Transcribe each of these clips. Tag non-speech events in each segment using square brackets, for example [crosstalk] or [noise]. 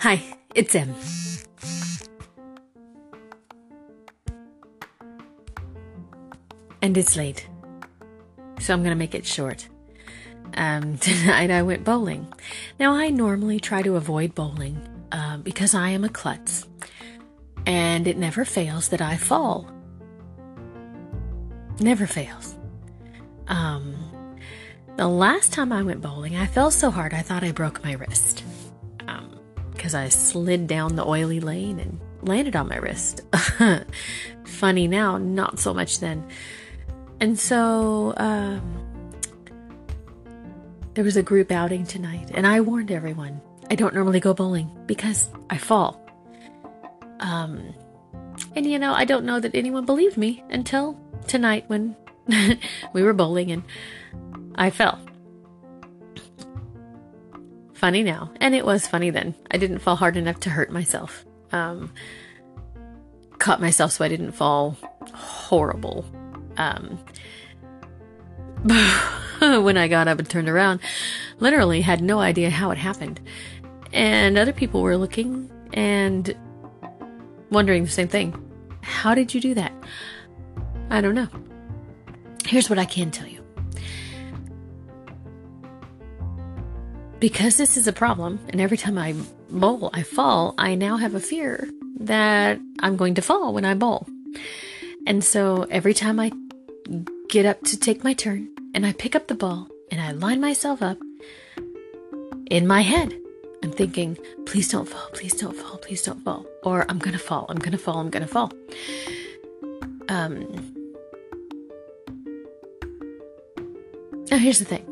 Hi, it's Em. And it's late. So I'm going to make it short. Um, [laughs] tonight I went bowling. Now, I normally try to avoid bowling uh, because I am a klutz. And it never fails that I fall. Never fails. Um, the last time I went bowling, I fell so hard I thought I broke my wrist because I slid down the oily lane and landed on my wrist. [laughs] Funny now, not so much then. And so um, there was a group outing tonight, and I warned everyone I don't normally go bowling because I fall. Um, and you know, I don't know that anyone believed me until tonight when [laughs] we were bowling and I fell funny now. And it was funny then. I didn't fall hard enough to hurt myself. Um, caught myself so I didn't fall horrible. Um, [laughs] when I got up and turned around, literally had no idea how it happened. And other people were looking and wondering the same thing. How did you do that? I don't know. Here's what I can tell you because this is a problem, and every time I bowl, I fall, I now have a fear that I'm going to fall when I bowl. And so every time I get up to take my turn and I pick up the ball and I line myself up in my head, I'm thinking, please don't fall, please don't fall, please don't fall. Or I'm going to fall, I'm going to fall, I'm going to fall. Um, now, here's the thing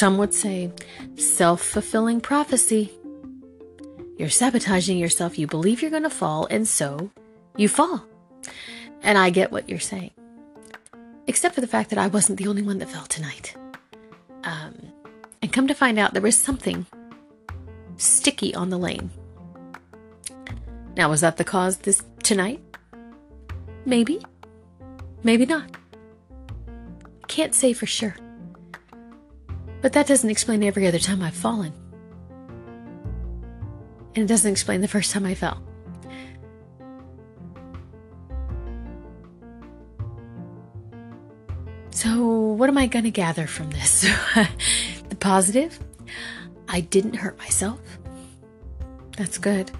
some would say self fulfilling prophecy. You're sabotaging yourself. You believe you're going to fall, and so you fall. And I get what you're saying. Except for the fact that I wasn't the only one that fell tonight. Um, and come to find out, there was something sticky on the lane. Now, was that the cause this tonight? Maybe. Maybe not. Can't say for sure. But that doesn't explain every other time I've fallen. And it doesn't explain the first time I fell. So, what am I going to gather from this? [laughs] the positive, I didn't hurt myself. That's good.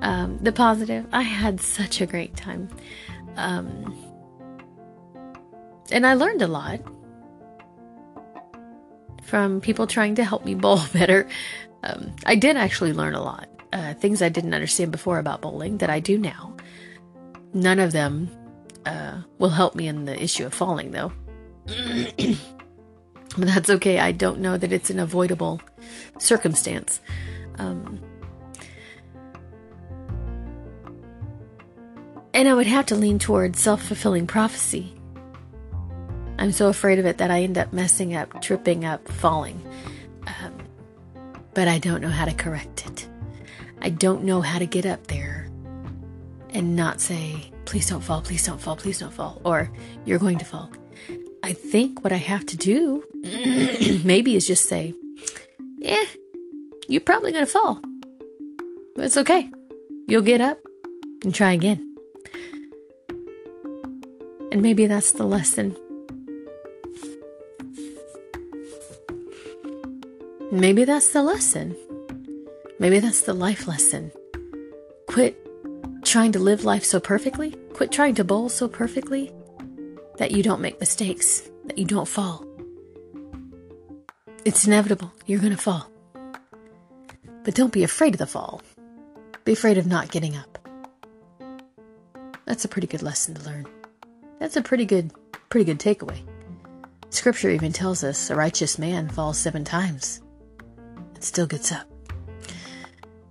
Um, the positive, I had such a great time. Um, and I learned a lot from people trying to help me bowl [laughs] better. Um, I did actually learn a lot. Uh, things I didn't understand before about bowling that I do now. None of them uh, will help me in the issue of falling, though. [clears throat] but that's okay. I don't know that it's an avoidable circumstance. Um, and I would have to lean towards self fulfilling prophecy I'm so afraid of it that I end up messing up, tripping up, falling. Um, but I don't know how to correct it. I don't know how to get up there and not say, please don't fall, please don't fall, please don't fall, or you're going to fall. I think what I have to do [clears throat] maybe is just say, eh, you're probably going to fall. But it's okay. You'll get up and try again. And maybe that's the lesson Maybe that's the lesson. Maybe that's the life lesson. Quit trying to live life so perfectly. Quit trying to bowl so perfectly that you don't make mistakes, that you don't fall. It's inevitable. You're going to fall. But don't be afraid of the fall. Be afraid of not getting up. That's a pretty good lesson to learn. That's a pretty good pretty good takeaway. Scripture even tells us a righteous man falls 7 times still gets up.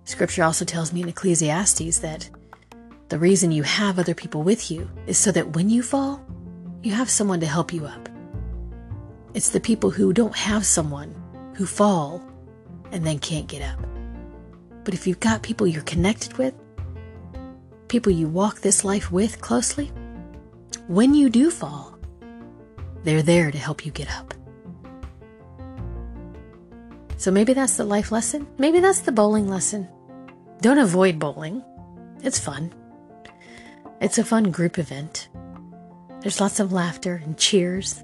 Scripture also tells me in Ecclesiastes that the reason you have other people with you is so that when you fall, you have someone to help you up. It's the people who don't have someone who fall and then can't get up. But if you've got people you're connected with, people you walk this life with closely, when you do fall, they're there to help you get up. So maybe that's the life lesson. Maybe that's the bowling lesson. Don't avoid bowling. It's fun. It's a fun group event. There's lots of laughter and cheers,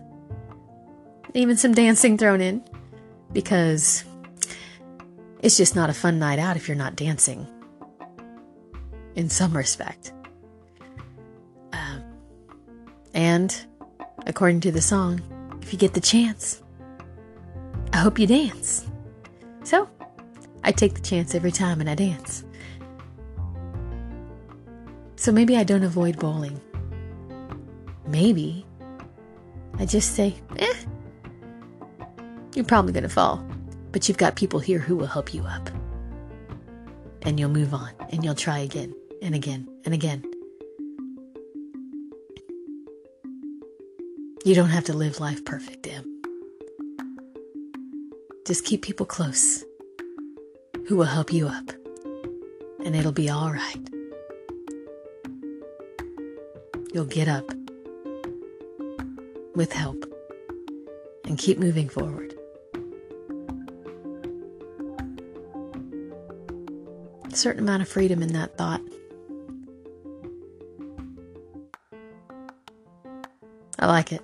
even some dancing thrown in, because it's just not a fun night out if you're not dancing, in some respect. Um, and according to the song, if you get the chance, I hope you dance. So, I take the chance every time and I dance. So maybe I don't avoid bowling. Maybe I just say, eh, you're probably going to fall, but you've got people here who will help you up. And you'll move on and you'll try again and again and again. You don't have to live life perfect, Em. Just keep people close who will help you up, and it'll be all right. You'll get up with help and keep moving forward. A certain amount of freedom in that thought. I like it.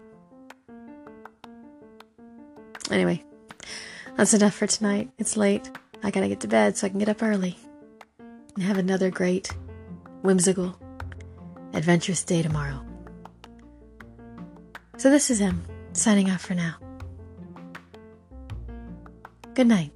Anyway, that's enough for tonight. It's late. I gotta get to bed so I can get up early and have another great, whimsical, adventurous day tomorrow. So this is Em signing off for now. Good night.